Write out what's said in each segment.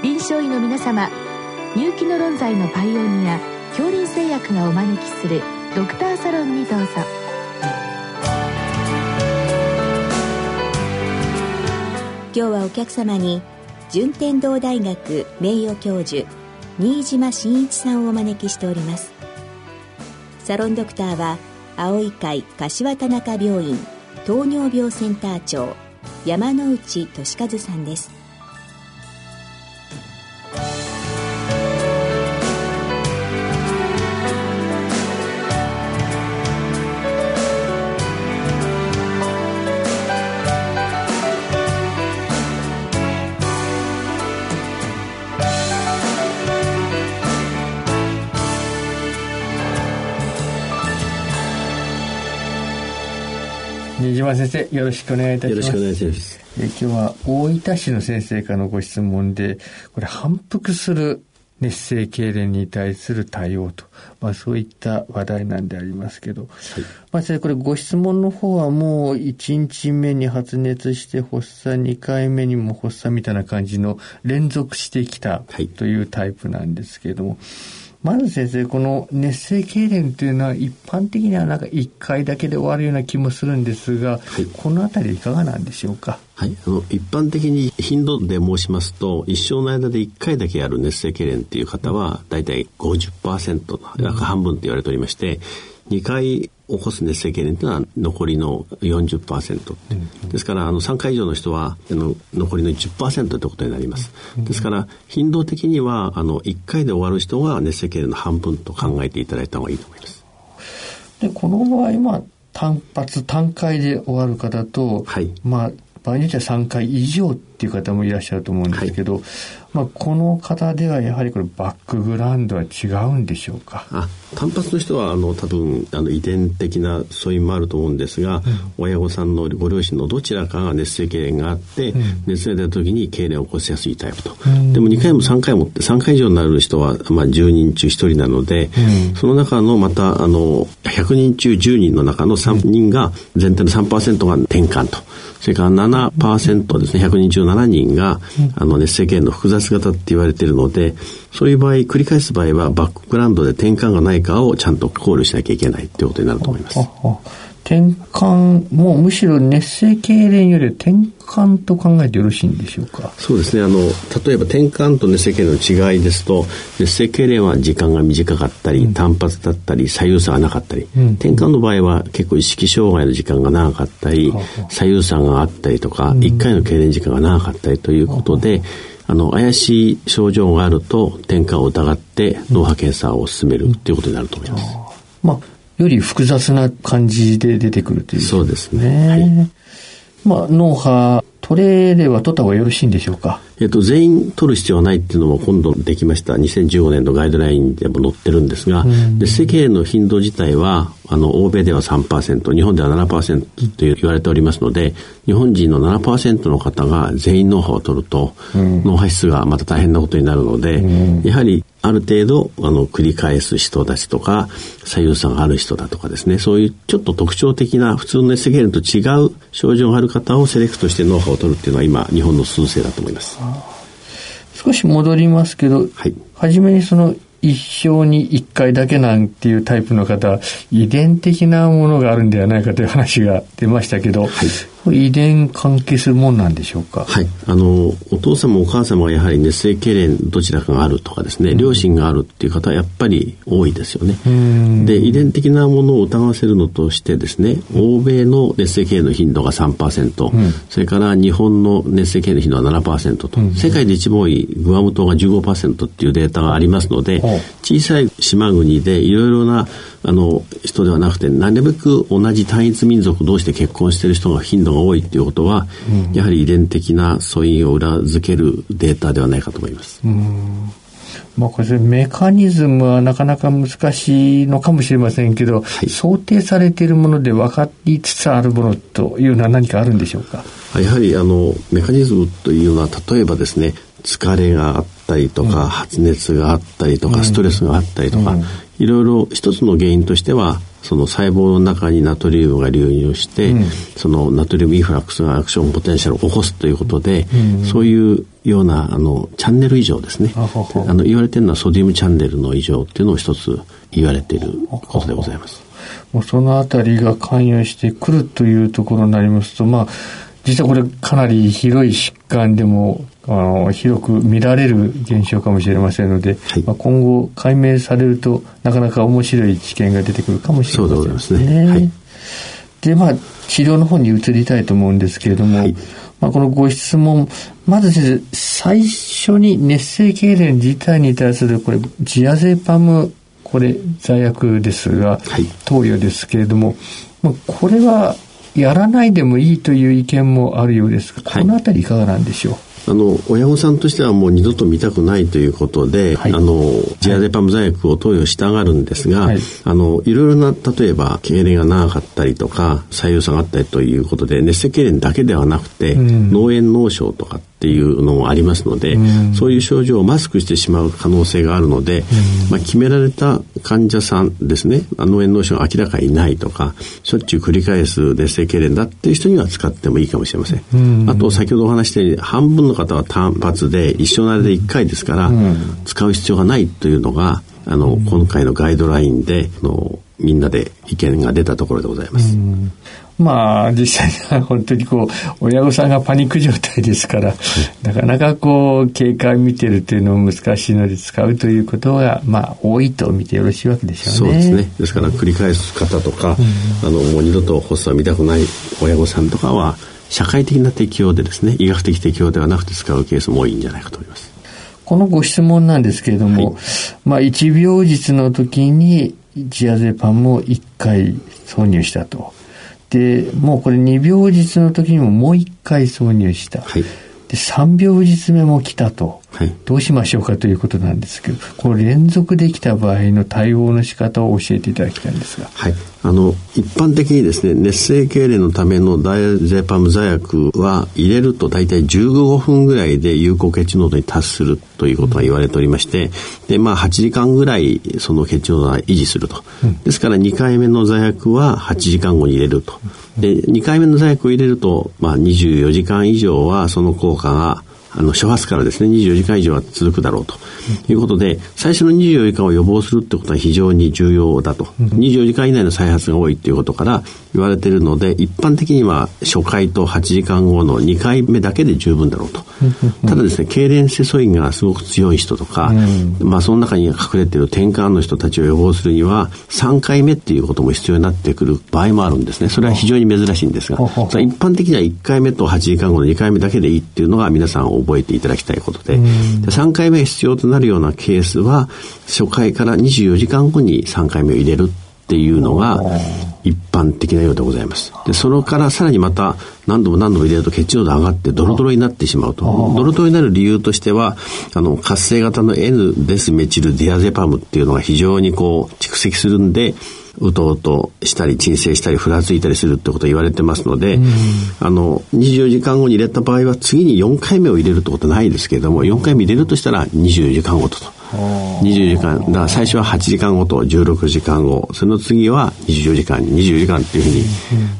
臨床医の皆様入気の論剤のパイオニア恐林製薬がお招きするドクターサロンにどうぞ。今日はお客様に順天堂大学名誉教授新島真一さんをお招きしております。サロンドクターは青い会柏田中病院糖尿病センター長山内俊和さんです。新島先生よろしくお願いいたします。よろしくお願いします。え今日は大分市の先生からのご質問でこれ反復する熱性痙攣に対する対応と、まあ、そういった話題なんでありますけど、はい、まあ、先生これご質問の方はもう1日目に発熱して発作2回目にも発作みたいな感じの連続してきたというタイプなんですけれども、はいまず先生、この熱性痙攣というのは一般的にはなんか1回だけで終わるような気もするんですが、はい、このあたりいかがなんでしょうか？はい、あの一般的に頻度で申しますと一生の間で1回だけやる熱性痙攣っていう方は大体50%約半分と言われておりまして、2回起こす熱性痙攣というのは残りの40%、うん、ですからあの3回以上の人はあの残りの10%ということになります、うん、ですから頻度的にはあの1回で終わる人は熱性痙攣の半分と考えていただいた方がいいと思います。でこの場合まあ単発単回で終わる方と、はい、まあ場合によっては3回以上っていう方もいらっしゃると思うんですけど、はい、まあ、この方ではやはりこれバックグラウンドは違うんでしょうか？あ単発の人はあの多分あの遺伝的な素因もあると思うんですが、うん、親御さんのご両親のどちらかが熱性痙攣があって、うん、熱が出た時に痙攣を起こしやすいタイプと、うん、でも2回も3回もって3回以上になる人は、まあ、10人中1人なので、その中のまたあの100人中10人の中の3人が全体の3%が転換と。それから7%ですね、100人中7人が、あの、熱性痙攣の複雑型って言われているので、そういう場合、繰り返す場合は、バックグラウンドで転換がないかをちゃんと考慮しなきゃいけないっていうことになると思います。転換もむしろ熱性痙攣より転換と考えてよろしいんでしょうか？そうですね。あの例えば転換と熱性痙攣の違いですと熱性痙攣は時間が短かったり、うん、単発だったり左右差がなかったり、うん、転換の場合は結構意識障害の時間が長かったり、うん、左右差があったりとか、うん、1回の痙攣時間が長かったりということで、あの怪しい症状があると転換を疑って脳波検査を進めるということになると思います。まあより複雑な感じで出てくるという、ね、そうですね。はい、まあ、脳波、取れれば取った方がよろしいんでしょうか？えっと、全員取る必要はないっていうのも今度できました。2015年のガイドラインでも載ってるんですが、で世間の頻度自体は、あの、欧米では3%、日本では7%と言われておりますので、日本人の7%の方が全員脳波を取ると、脳波質がまた大変なことになるので、やはりある程度、あの、繰り返す人たちとか、左右差がある人だとかですね、そういうちょっと特徴的な普通の熱性痙攣と違う症状がある方をセレクトして脳波を取るっていうのは今、日本の数勢だと思います。少し戻りますけど、はい、初めにその一生に一回だけなんていうタイプの方、遺伝的なものがあるんではないかという話が出ましたけど、はい、遺伝関係するもんなんでしょうか？はい。あの、お父様お母様がやはり熱性痙攣どちらかがあるとかですね、両親があるっていう方はやっぱり多いですよね。で、遺伝的なものを疑わせるのとしてですね、欧米の熱性痙攣の頻度が3%、うん、それから日本の熱性痙攣の頻度は7%と、うん、世界で一番多いグアム島が15%っていうデータがありますので、小さい島国でいろいろなあの人ではなくてなるべく同じ単一民族同士で結婚している人が頻度が多いっていうことは、うん、やはり遺伝的な素因を裏付けるデータではないかと思います。まあ、これメカニズムはなかなか難しいのかもしれませんけど、はい、想定されているもので分かりつつあるものというのは何かあるんでしょうかやはりあのメカニズムというのは例えばですね疲れがあったりとか、うん、発熱があったりとか、ストレスがあったりとか、うん、いろいろ一つの原因としてはその細胞の中にナトリウムが流入して、うん、そのナトリウムインフラックスがアクションポテンシャルを起こすということで、うん、そういうようなあのチャンネル異常ですね。あの言われてるのはソディウムチャンネルの異常っていうのを一つ言われていることでございます。もうそのあたりが関与してくるというところになりますと、まあ、実はこれかなり広い疾患でもあの広く見られる現象かもしれませんので、はい、まあ、今後解明されるとなかなか面白い知見が出てくるかもしれませんね。そうですね。はい、で、まあ、治療の方に移りたいと思うんですけれども、はい、まあ、このご質問、まず最初に熱性痙攣自体に対するこれ、ジアゼパム、これ罪悪ですが、投与ですけれども、まあ、これはやらないでもいいという意見もあるようですが、このあたりいかがなんでしょう、あの親御さんとしてはもう二度と見たくないということで、はい、あのジアデパム剤薬を投与したがるんですが、はい、あのいろいろな例えば痙攣が長かったりとか左右差があったりということで熱性痙攣だけではなくて、うん、脳炎脳症とかっていうのもありますので、うん、そういう症状をマスクしてしまう可能性があるので、うん、まあ、決められた患者さんですね。脳炎脳症が明らかにないとかしょっちゅう繰り返す熱性痙攣だっていう人には使ってもいいかもしれません。あと先ほどお話したように半分の方は単発で一生慣れで1回ですから、使う必要がないというのがあの、今回のガイドラインであのみんなで意見が出たところでございます。まあ、実際には本当にこう、親御さんがパニック状態ですから、なかなかこう、警戒見てるというのも難しいので使うということが、まあ、多いと見てよろしいわけでしょうね。そうですね。ですから繰り返す方とか、うん、あの、もう二度と発作を見たくない親御さんとかは、社会的な適用でですね、医学的適用ではなくて使うケースも多いんじゃないかと思います。このご質問なんですけれども、はい、まあ、一病日の時にジアゼパンも1回挿入したと。で、もうこれ2秒日の時にももう一回挿入した。はい、で、3秒日目も来たと。はい、どうしましょうかということなんですけど、この連続できた場合の対応の仕方を教えていただきたいんですが。はい。あの、一般的にですね、熱性痙攣のためのダイゼパム座薬は入れると大体15分ぐらいで有効血中濃度に達するということが言われておりまして、で、まあ8時間ぐらいその血中濃度は維持すると。ですから2回目の座薬は8時間後に入れると。で、2回目の座薬を入れると、まあ24時間以上はその効果があの、初発からですね、24時間以上は続くだろうと。いうことで、最初の24時間を予防するってことは非常に重要だと。24時間以内の再発が多いっていうことから言われているので、一般的には初回と8時間後の2回目だけで十分だろうと。ただですね、痙攣性素因がすごく強い人とか、まあその中に隠れている転換の人たちを予防するには、3回目っていうことも必要になってくる場合もあるんですね。それは非常に珍しいんですが、一般的には1回目と8時間後の2回目だけでいいっていうのが皆さん覚えていただきたいことで、3回目必要となるようなケースは、初回から24時間後に3回目を入れるっていうのが一般的なようでございます。で、それからさらにまた何度も何度も入れると血中濃度上がってドロドロになってしまうと。ドロドロになる理由としては、あの、活性型の N デスメチルディアゼパムっていうのが非常にこう蓄積するんで、うとうとしたり鎮静したりふらついたりするってこと言われてますので、うん、あの24時間後に入れた場合は次に4回目を入れるってことないですけれども4回目入れるとしたら24時間ごとと。24時間、だから最初は8時間ごと16時間後、その次は24時間、24時間っていうふうに、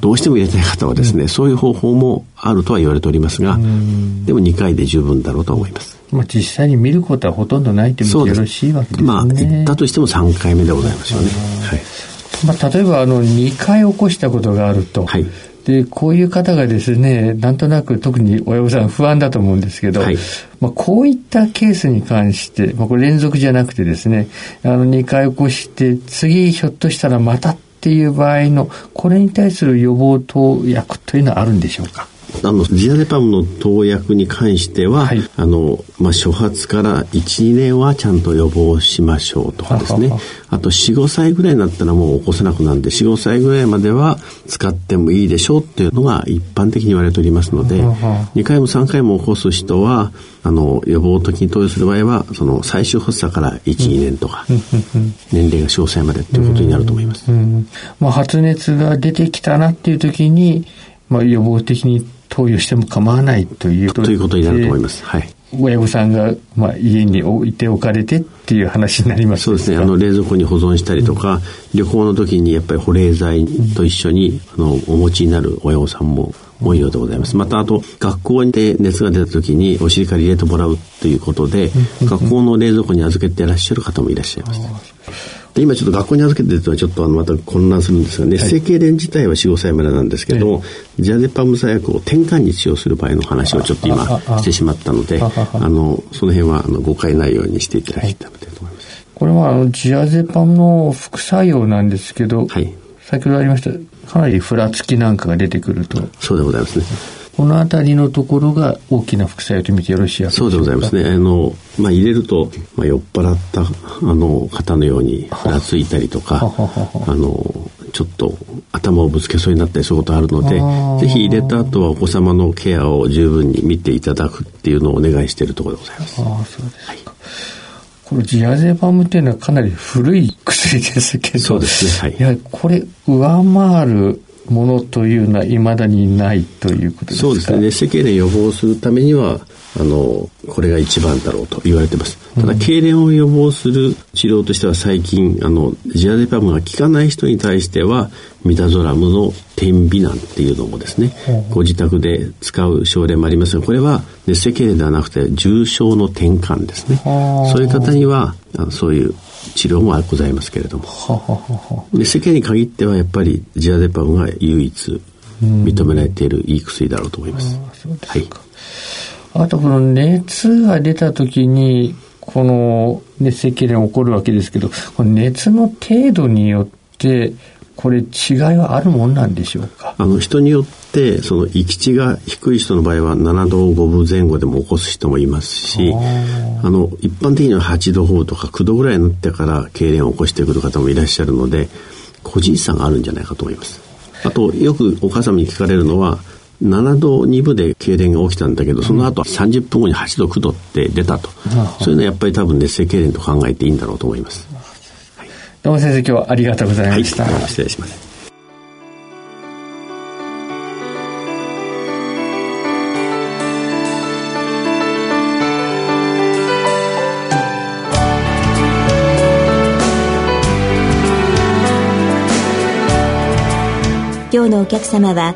どうしても入れたい方はですね、うん、そういう方法もあるとは言われておりますが、うん、でも2回で十分だろうと思います。まあ、実際に見ることはほとんどないと見てよろしいわけですね。まあ、行ったとしても3回目でございますよね。はいまあ、例えばあの2回起こしたことがあると、はい、でこういう方がですねなんとなく特に親御さん不安だと思うんですけど、はい、まあ、こういったケースに関して、まあ、これ連続じゃなくてですねあの2回起こして次ひょっとしたらまたっていう場合のこれに対する予防投薬というのはあるんでしょうか？あのジアネパムの投薬に関しては、はい、あのまあ、初発から12年はちゃんと予防しましょうとかですね。あと45歳ぐらいになったらもう起こせなくなるんで45歳ぐらいまでは使ってもいいでしょうっていうのが一般的に言われておりますので2回も3回も起こす人はあの予防的に投与する場合はその最終発作から12年とか年齢が詳細までっていうことになると思います。まあ、発熱が出てきたなっていう時にまあ、予防的に投与しても構わないというということになると思います。はい。親御さんが、まあ、家に置いておかれてっていう話になりますそうですね。あの、冷蔵庫に保存したりとか、うん、旅行の時にやっぱり保冷剤と一緒に、あの、お持ちになる親御さんも多いようでございます。また、あと、学校で熱が出た時にお尻から入れてもらうということで、学校の冷蔵庫に預けていらっしゃる方もいらっしゃいます。で今ちょっと学校に預けてるとはちょっとあのまた混乱するんですが、熱性痙攣自体は4、5歳までなんですけども、はい、ジャゼパム剤薬を転換に使用する場合の話をちょっと今してしまったので、あの、その辺はあの誤解ないようにしていただきたいと思います。これはあのジアゼパムの副作用なんですけど、はい、先ほどありました、かなりふらつきなんかが出てくると。そうでございますね。このあたりのところが大きな副作用と見てよろしいでしょうか？そうでございますね。あの、まあ、入れると、まあ、酔っ払ったあの方のようにふらついたりとか、あの、ちょっと頭をぶつけそうになったりすることあるので、ぜひ入れた後はお子様のケアを十分に見ていただくっていうのをお願いしているところでございます。ああ、そうですか。はいこのジアゼパムっていうのはかなり古い薬ですけど、そうですね。はい。いや、これ、上回るものというのはいまだにないということですか？そうですね。熱性痙攣予防するためには、あの、これが一番だろうと言われてます。ただ、痙攣を予防する治療としては最近、あの、ジアデパムが効かない人に対しては、ミダゾラムの点鼻難っていうのもですね、ご自宅で使う症例もありますが、これは熱性痙攣ではなくて重症の転換ですね。そういう方には、そういう治療もございますけれども。で世間に限ってはやっぱりジアデパムが唯一認められているいい薬だろうと思います。はい。あとこの熱が出た時にこの熱性痙攣起こるわけですけど、この熱の程度によってこれ違いはあるもんなんでしょうか？あの人によってその域地が低い人の場合は7度5分前後でも起こす人もいますしあの一般的には8度4とか9度ぐらいになってから痙攣を起こしてくる方もいらっしゃるので個人差があるんじゃないかと思います。あとよくお母様に聞かれるのは7度2分で痙攣が起きたんだけどその後30分後に8度9度って出たと、そういうのはやっぱり多分熱性痙攣と考えていいんだろうと思いますどうも先生今日はありがとうございました、はい、失礼します。今日のお客様は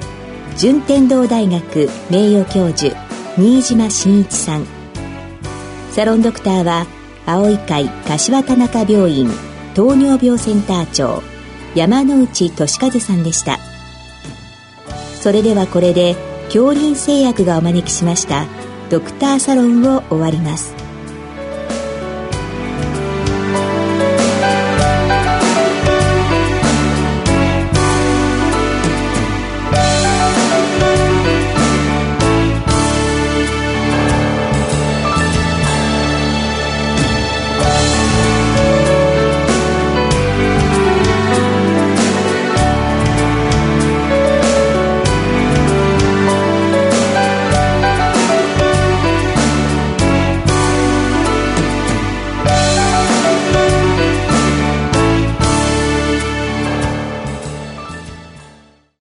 順天堂大学名誉教授新島真一さん。サロンドクターは青い会柏田中病院糖尿病センター長山内俊和さんでした。それではこれで恐林製薬がお招きしましたドクターサロンを終わります。